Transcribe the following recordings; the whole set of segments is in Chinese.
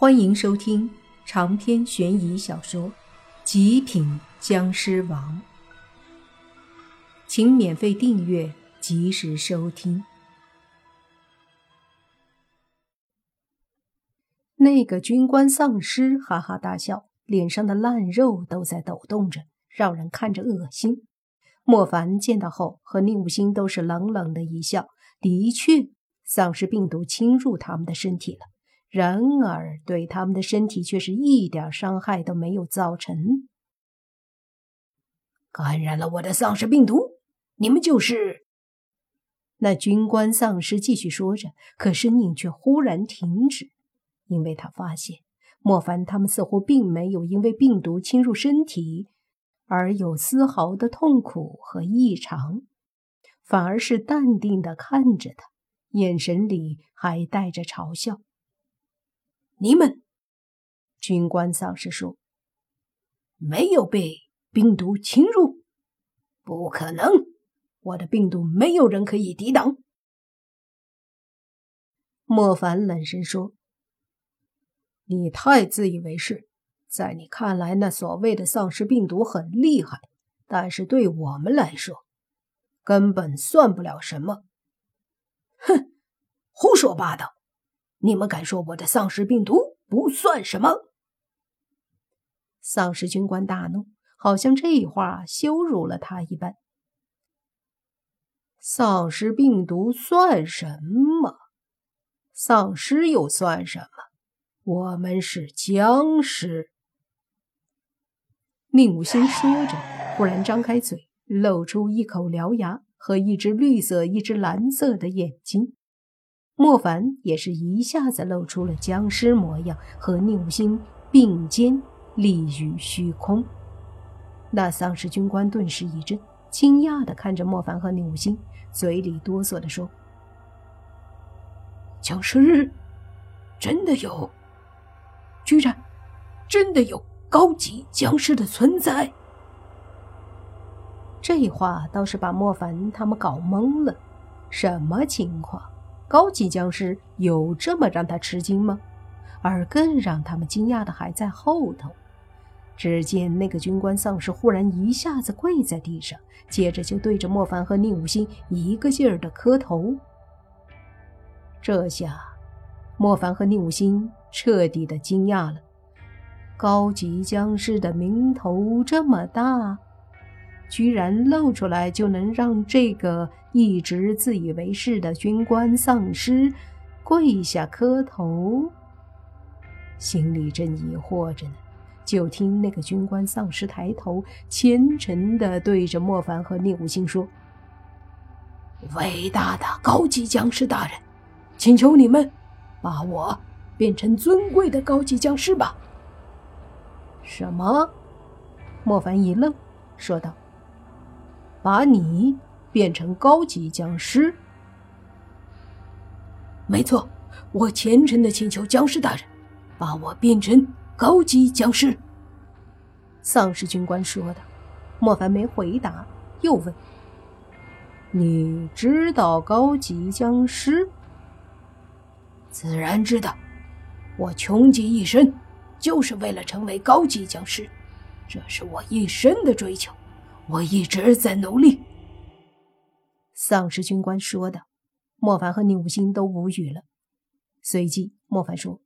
欢迎收听长篇悬疑小说《极品僵尸王》，请免费订阅，及时收听。那个军官丧尸哈哈大笑，脸上的烂肉都在抖动着，让人看着恶心。莫凡见到后，和宁武星都是冷冷的一笑。的确，丧尸病毒侵入他们的身体了。然而，对他们的身体却是一点伤害都没有造成。感染了我的丧尸病毒，你们就是……那军官丧尸继续说着，可声音却忽然停止，因为他发现莫凡他们似乎并没有因为病毒侵入身体而有丝毫的痛苦和异常，反而是淡定的看着他，眼神里还带着嘲笑。你们，军官丧尸说：“没有被病毒侵入，不可能！我的病毒没有人可以抵挡。”莫凡冷声说：“你太自以为是，在你看来，那所谓的丧尸病毒很厉害，但是对我们来说，根本算不了什么。”哼，胡说八道！你们敢说我的丧尸病毒不算什么？丧尸军官大怒，好像这话羞辱了他一般。丧尸病毒算什么？丧尸又算什么？我们是僵尸。宁武星说着，忽然张开嘴，露出一口獠牙和一只绿色、一只蓝色的眼睛。莫凡也是一下子露出了僵尸模样，和宁武星并肩立于虚空。那丧尸军官顿时一震，惊讶的看着莫凡和宁武星，嘴里哆嗦的说：“僵尸真的有？居然真的有高级僵尸的存在？”这话倒是把莫凡他们搞懵了，什么情况？高级僵尸有这么让他吃惊吗？而更让他们惊讶的还在后头。只见那个军官丧尸忽然一下子跪在地上，接着就对着莫凡和宁武星一个劲儿的磕头。这下，莫凡和宁武星彻底的惊讶了。高级僵尸的名头这么大。居然露出来就能让这个一直自以为是的军官丧尸跪下磕头，心里正疑惑着呢，就听那个军官丧尸抬头，虔诚地对着莫凡和宁无心说：“伟大的高级僵尸大人，请求你们把我变成尊贵的高级僵尸吧。”什么？莫凡一愣，说道。把你变成高级僵尸？没错，我虔诚的请求僵尸大人，把我变成高级僵尸。丧尸军官说的。莫凡没回答，又问：“你知道高级僵尸？”自然知道，我穷极一生，就是为了成为高级僵尸，这是我一生的追求。我一直在努力。”丧尸军官说道。莫凡和宁武星都无语了。随即，莫凡说：“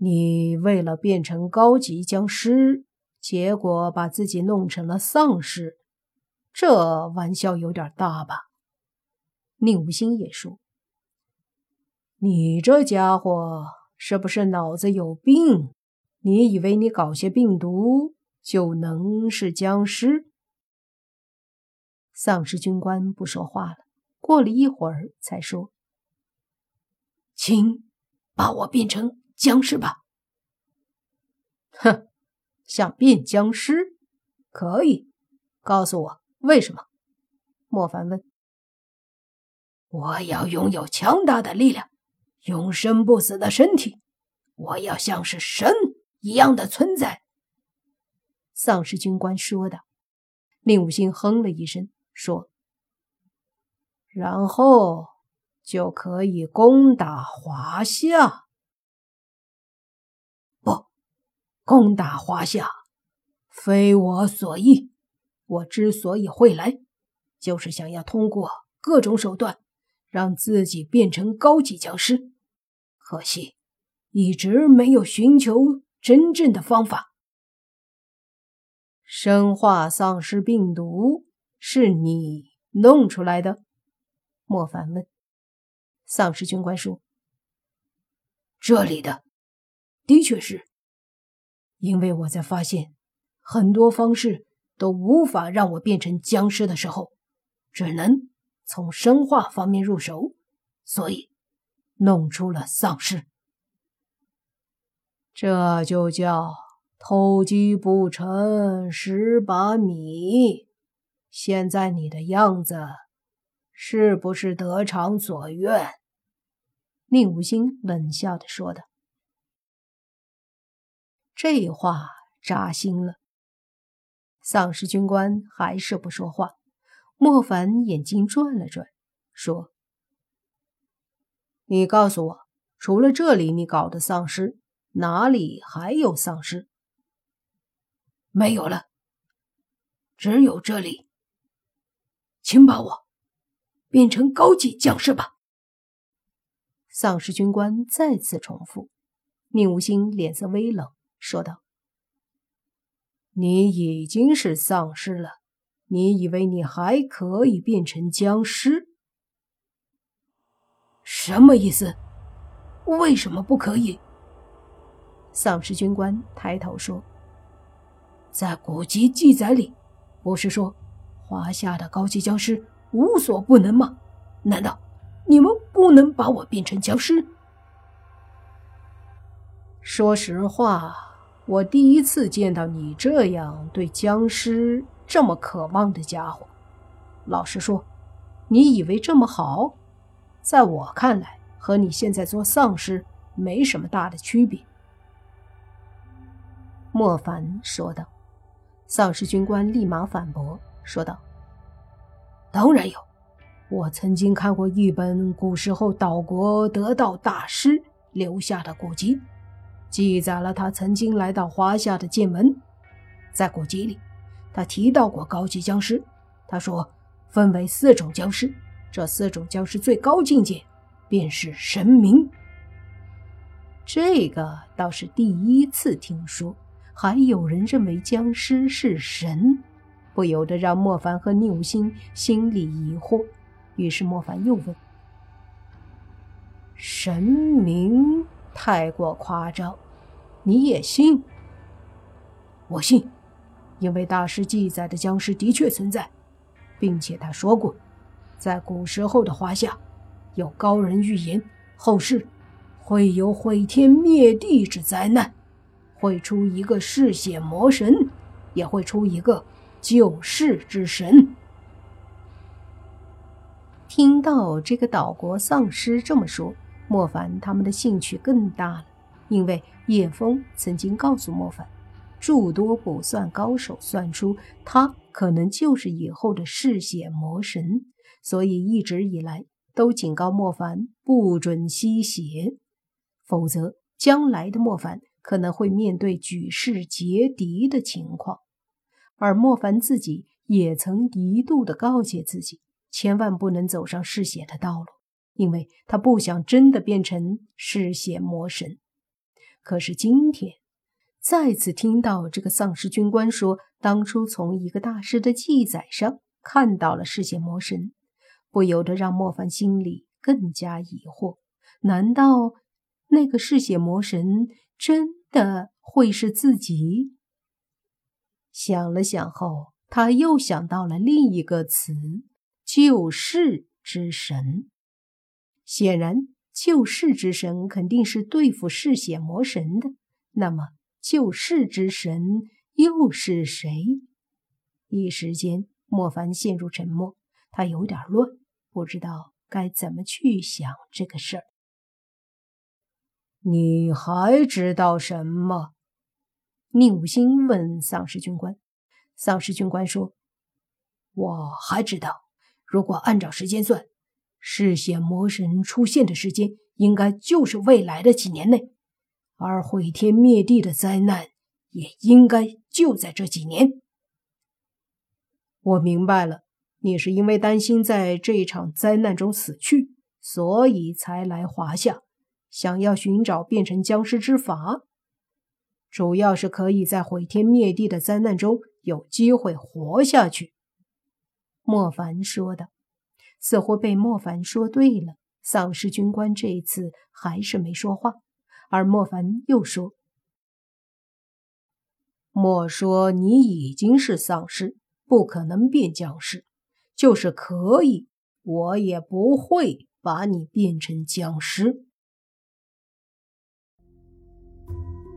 你为了变成高级僵尸，结果把自己弄成了丧尸，这玩笑有点大吧？”宁武星也说：“你这家伙是不是脑子有病？你以为你搞些病毒？”就能是僵尸？丧尸军官不说话了。过了一会儿，才说：“请把我变成僵尸吧。”哼，想变僵尸？可以，告诉我为什么？莫凡问。我要拥有强大的力量，永生不死的身体，我要像是神一样的存在。丧尸军官说道：“令武星哼了一声，说：‘然后就可以攻打华夏。’”不攻打华夏，非我所意。我之所以会来，就是想要通过各种手段，让自己变成高级僵尸。可惜，一直没有寻求真正的方法。生化丧尸病毒是你弄出来的？莫凡问。丧尸军官说：“这里的，的确是。因为我在发现很多方式都无法让我变成僵尸的时候，只能从生化方面入手，所以弄出了丧尸。这就叫……”偷鸡不成蚀把米，现在你的样子是不是得偿所愿？宁无心冷笑的说道。这话扎心了。丧尸军官还是不说话。莫凡眼睛转了转，说：“你告诉我，除了这里你搞的丧尸，哪里还有丧尸？”没有了，只有这里。请把我变成高级僵尸吧！丧尸军官再次重复。宁无心脸色微冷，说道：“你已经是丧尸了，你以为你还可以变成僵尸？什么意思？为什么不可以？”丧尸军官抬头说。在古籍记载里，不是说华夏的高级僵尸无所不能吗？难道你们不能把我变成僵尸？说实话，我第一次见到你这样对僵尸这么渴望的家伙。老实说，你以为这么好？在我看来，和你现在做丧尸没什么大的区别。”莫凡说道。丧尸军官立马反驳说道：“当然有，我曾经看过一本古时候岛国得道大师留下的古籍，记载了他曾经来到华夏的剑门。在古籍里，他提到过高级僵尸。他说分为四种僵尸，这四种僵尸最高境界便是神明。这个倒是第一次听说。”还有人认为僵尸是神，不由得让莫凡和宁武心心里疑惑。于是莫凡又问：“神明太过夸张，你也信？”“我信，因为大师记载的僵尸的确存在，并且他说过，在古时候的华夏，有高人预言后世会有毁天灭地之灾难。”会出一个嗜血魔神，也会出一个救世之神。听到这个岛国丧尸这么说，莫凡他们的兴趣更大了。因为叶枫曾经告诉莫凡，诸多卜算高手算出他可能就是以后的嗜血魔神，所以一直以来都警告莫凡不准吸血，否则将来的莫凡。可能会面对举世皆敌的情况，而莫凡自己也曾一度的告诫自己，千万不能走上嗜血的道路，因为他不想真的变成嗜血魔神。可是今天再次听到这个丧尸军官说，当初从一个大师的记载上看到了嗜血魔神，不由得让莫凡心里更加疑惑：难道那个嗜血魔神真？的会是自己。想了想后，他又想到了另一个词“救世之神”。显然，救世之神肯定是对付嗜血魔神的。那么，救世之神又是谁？一时间，莫凡陷入沉默，他有点乱，不知道该怎么去想这个事儿。你还知道什么？宁武星问丧尸军官。丧尸军官说：“我还知道，如果按照时间算，嗜血魔神出现的时间应该就是未来的几年内，而毁天灭地的灾难也应该就在这几年。我明白了，你是因为担心在这一场灾难中死去，所以才来华夏，想要寻找变成僵尸之法。主要是可以在毁天灭地的灾难中有机会活下去。”莫凡说道。似乎被莫凡说对了，丧尸军官这一次还是没说话。而莫凡又说：“莫说你已经是丧尸，不可能变僵尸，就是可以，我也不会把你变成僵尸。”